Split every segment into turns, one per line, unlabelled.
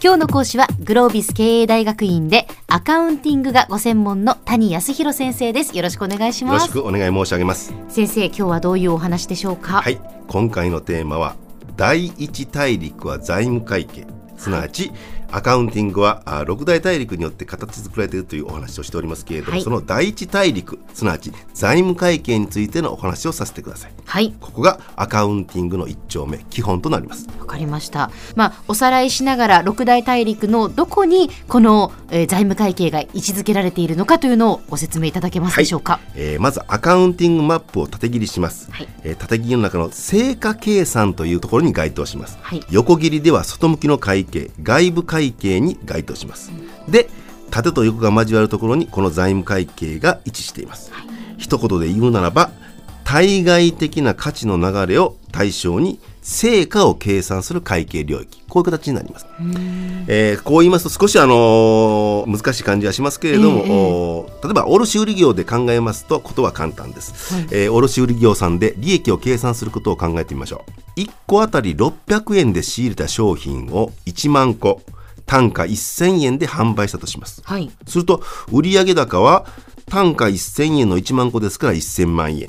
今日の講師はグロービス経営大学院でアカウンティングがご専門の谷康弘先生です。よろしくお願いし
よろ
ます
しくお願い申し上げます。
先生今日はどういうお話でしょうか？
はい。今回のテーマは第一大陸は財務会計。すなわち、アカウンティングはあ六大大陸によって形作られているというお話をしておりますけれども、
はい。
その第一大陸すなわち財務会計についてのお話をさせてください。
はい。
ここがアカウンティングの一丁目基本となります。
わかりました。まあ、おさらいしながら六大大陸のどこにこの、えー財務会計が位置づけられているのかというのをご説明いただけますでしょうか。
えーまずアカウンティングマップを縦切りします、
はい。
えー縦切りの中の成果計算というところに該当します、
はい。
横切りでは外向きの会計外部会計に該当します、で縦と横が交わるところにこの財務会計が位置しています、一言で言うならば対外的な価値の流れを対象に成果を計算する会計領域。こういう形になります、えーこう言いますと少しあのー難しい感じはしますけれども、
え
ー例えば卸売業で考えますとことは簡単です、えー卸売業さんで利益を計算することを考えてみましょう。1個あたり600円で仕入れた商品を1万個単価1000円で販売したとします。
はい。
すると売上高は単価1000円の1万個ですから1000万円、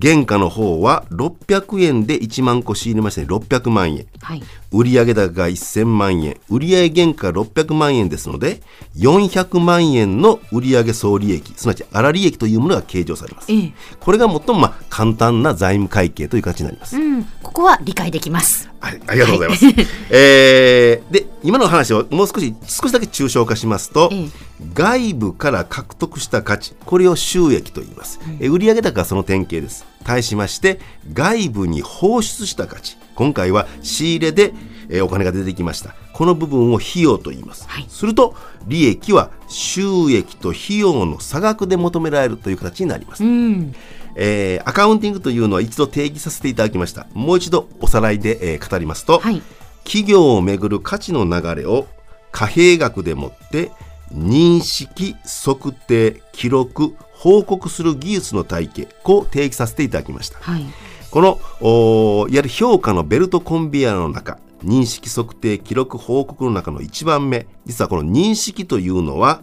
原価の方は600円で1万個仕入れましたね。600万円。
はい。
売上高が1000万円。売上原価600万円ですので400万円の売上総利益すなわち粗利益というものが計上されます。
ええ。
これが最もまあ簡単な財務会計という形になります、
うん、ここは理解できます。
はい、ありがとうございます。えーで今の話をもう少し少しだけ抽象化しますと、
ええ。
外部から獲得した価値これを収益と言います、え売上高はその典型です。対しまして外部に放出した価値。今回は仕入れで、えーお金が出てきました。この部分を費用と言います、
はい。
すると利益は収益と費用の差額で求められるという形になります、
うん。
えーアカウンティングというのは一度定義させていただきました。もう一度おさらいで、えー語りますと、
はい。
企業をめぐる価値の流れを貨幣額でもって認識測定記録報告する技術の体系を定義させていただきました
はい。
このいわゆる評価のベルトコンベヤーの中認識測定記録報告の中の1番目実はこの認識というのは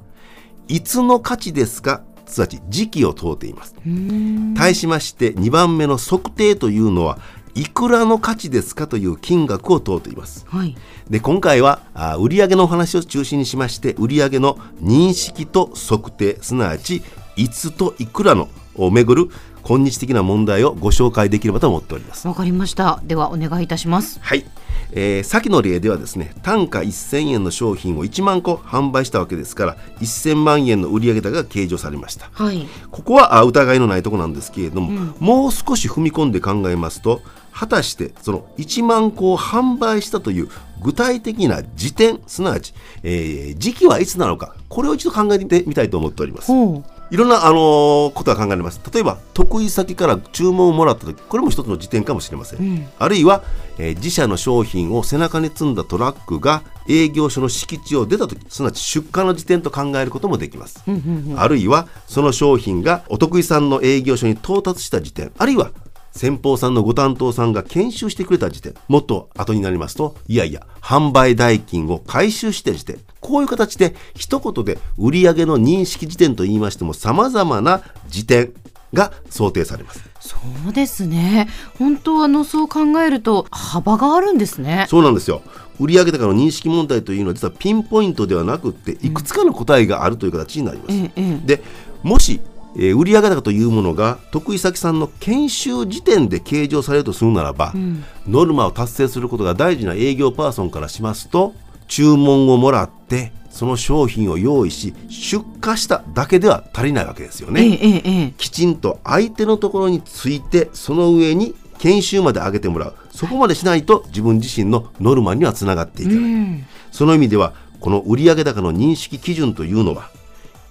いつの価値ですか？すなわち時期を問うています
うん。
対しまして2番目の測定というのはいくらの価値ですかという金額を問うています
はい。
で今回はあ売上のお話を中心にしまして売上の認識と測定すなわちいつといくらのをめぐる今日的な問題をご紹介できればと思っております。
わかりました。ではお願いいたします。
はい、えー先の例ではですね単価1000円の商品を1万個販売したわけですから1000万円の売上高が計上されました。
はい。
ここはあ疑いのないところなんですけれども、もう少し踏み込んで考えますと果たしてその1万個を販売したという具体的な時点すなわち、えー時期はいつなのかこれを一度考えてみたいと思っております。
ほう。
いろんな、あのーことが考えられます。例えば、得意先から注文をもらった時、これも一つの時点かもしれません。
うん
あるいは、えー自社の商品を背中に積んだトラックが営業所の敷地を出た時、すなわち出荷の時点と考えることもできます。
うんうんうん。
あるいは、その商品がお得意さんの営業所に到達した時点、あるいは、先方さんのご担当さんが研修してくれた時点、もっと後になりますと、いやいや、販売代金を回収して時点、こういう形で一言で売上の認識時点と言いましても、様々な時点が想定されます。
そうですね。本当あのそう考えると幅があるんですね。
そうなんですよ。売上高の認識問題というのは実はピンポイントではなくっていくつかの答えがあるという形になります。
ええええ。
でもし、えー売上高というものが得意先さんの研修時点で計上されるとするならば、
ん
ノルマを達成することが大事な営業パーソンからしますと注文をもらってその商品を用意し出荷しただけでは足りないわけですよ
え
ね。
えええええ。
きちんと相手のところについてその上に研修まで上げてもらうそこまでしないと自分自身のノルマにはつながっていけない、
うん。
その意味ではこの売上高の認識基準というのは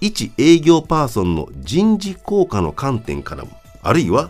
一営業パーソンの人事効果の観点からもあるいは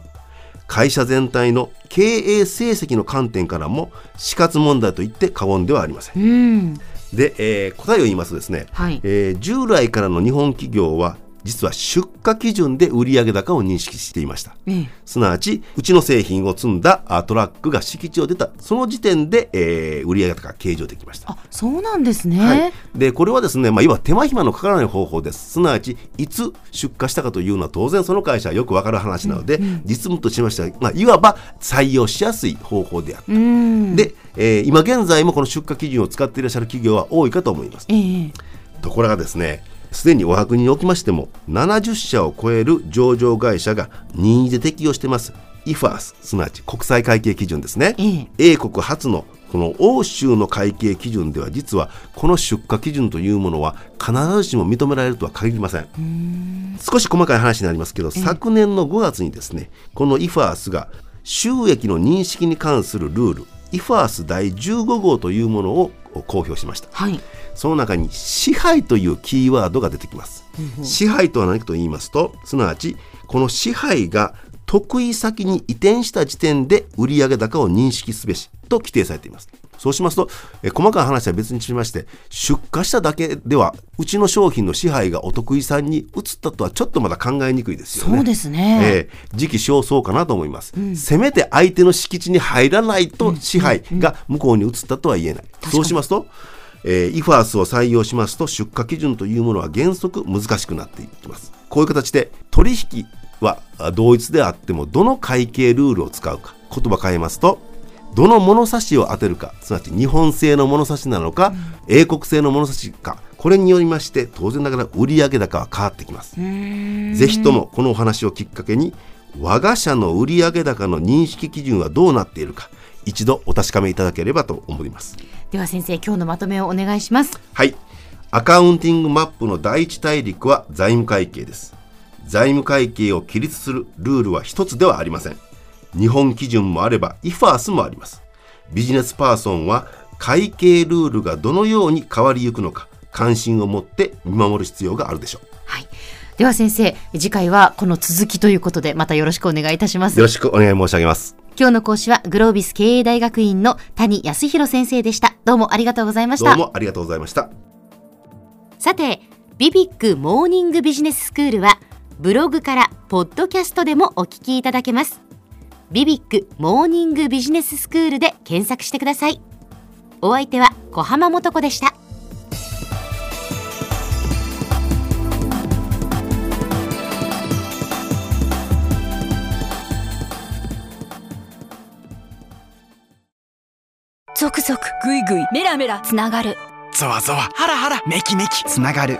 会社全体の経営成績の観点からも死活問題と言って過言ではありません。
うん。
で、えー答えを言いますとですね、
はい。
えー従来からの日本企業は実は出荷基準で売上高を認識していました、
ええ。
すなわちうちの製品を積んだあトラックが敷地を出たその時点で、えー売上高が計上できました。
あそうなんですね、
はい、でこれはですね、まあ、いわば手間暇のかからない方法です。すなわちいつ出荷したかというのは当然その会社はよくわかる話なので、実務としましては、まあ、いわば採用しやすい方法であった、
うん。
で、えー今現在もこの出荷基準を使っていらっしゃる企業は多いかと思います。
ええ。
ところがですねすでにお白におきましても70社を超える上場会社が任意で適用してます。IFAS すなわち国際会計基準ですね、
ええ。
英国初のこの欧州の会計基準では実はこの出荷基準というものは必ずしも認められるとは限りません。少し細かい話になりますけど、昨年の5月にですねこの IFAS が収益の認識に関するルール IFAS 第15号というものを公表しました。
はい。
その中に支配というキーワードが出てきます。支配とは何かと言いますと、すなわちこの支配が得意先に移転した時点で売上高を認識すべしと規定されています。そうしますと、え細かい話は別にしまして、出荷しただけでは、うちの商品の支配がお得意さんに移ったとはちょっとまだ考えにくいですよね。
そうですね、
ええ時期尚早かなと思います、せめて相手の敷地に入らないと支配が向こうに移ったとは言えない、そうしますと、えー、イファースを採用しますと出荷基準というものは原則難しくなっていきます。こういう形で取引はあ同一であってもどの会計ルールを使うか言葉変えますとどの物差しを当てるかすなわち日本製の物差しなのか、英国製の物差しかこれによりまして当然ながら売上高は変わってきます。ぜひともこのお話をきっかけに我が社の売上高の認識基準はどうなっているか一度お確かめいただければと思います。
では先生今日のまとめをお願いします。
はい。アカウンティングマップの第一大陸は財務会計です財務会計を規律するルールは一つではありません。日本基準もあれば IFAS もあります。ビジネスパーソンは会計ルールがどのように変わりゆくのか関心を持って見守る必要があるでしょう。
はい。では先生次回はこの続きということでまたよろしくお願いいたします。
よろしくお願い申し上げます。
今日の講師はグロービス経営大学院の谷康弘先生でした。どうもありがとうございまし
どう
た
もありがとうございました。
さてビビックモーニングビジネススクールはブログからポッドキャストでもお聞きいただけます。ビビックモーニングビジネススクールで検索してください。お相手は小浜もとこでした。
ゾクゾクグイグイメラメラつながる。
ゾワゾワハラハラメキメキ。つながる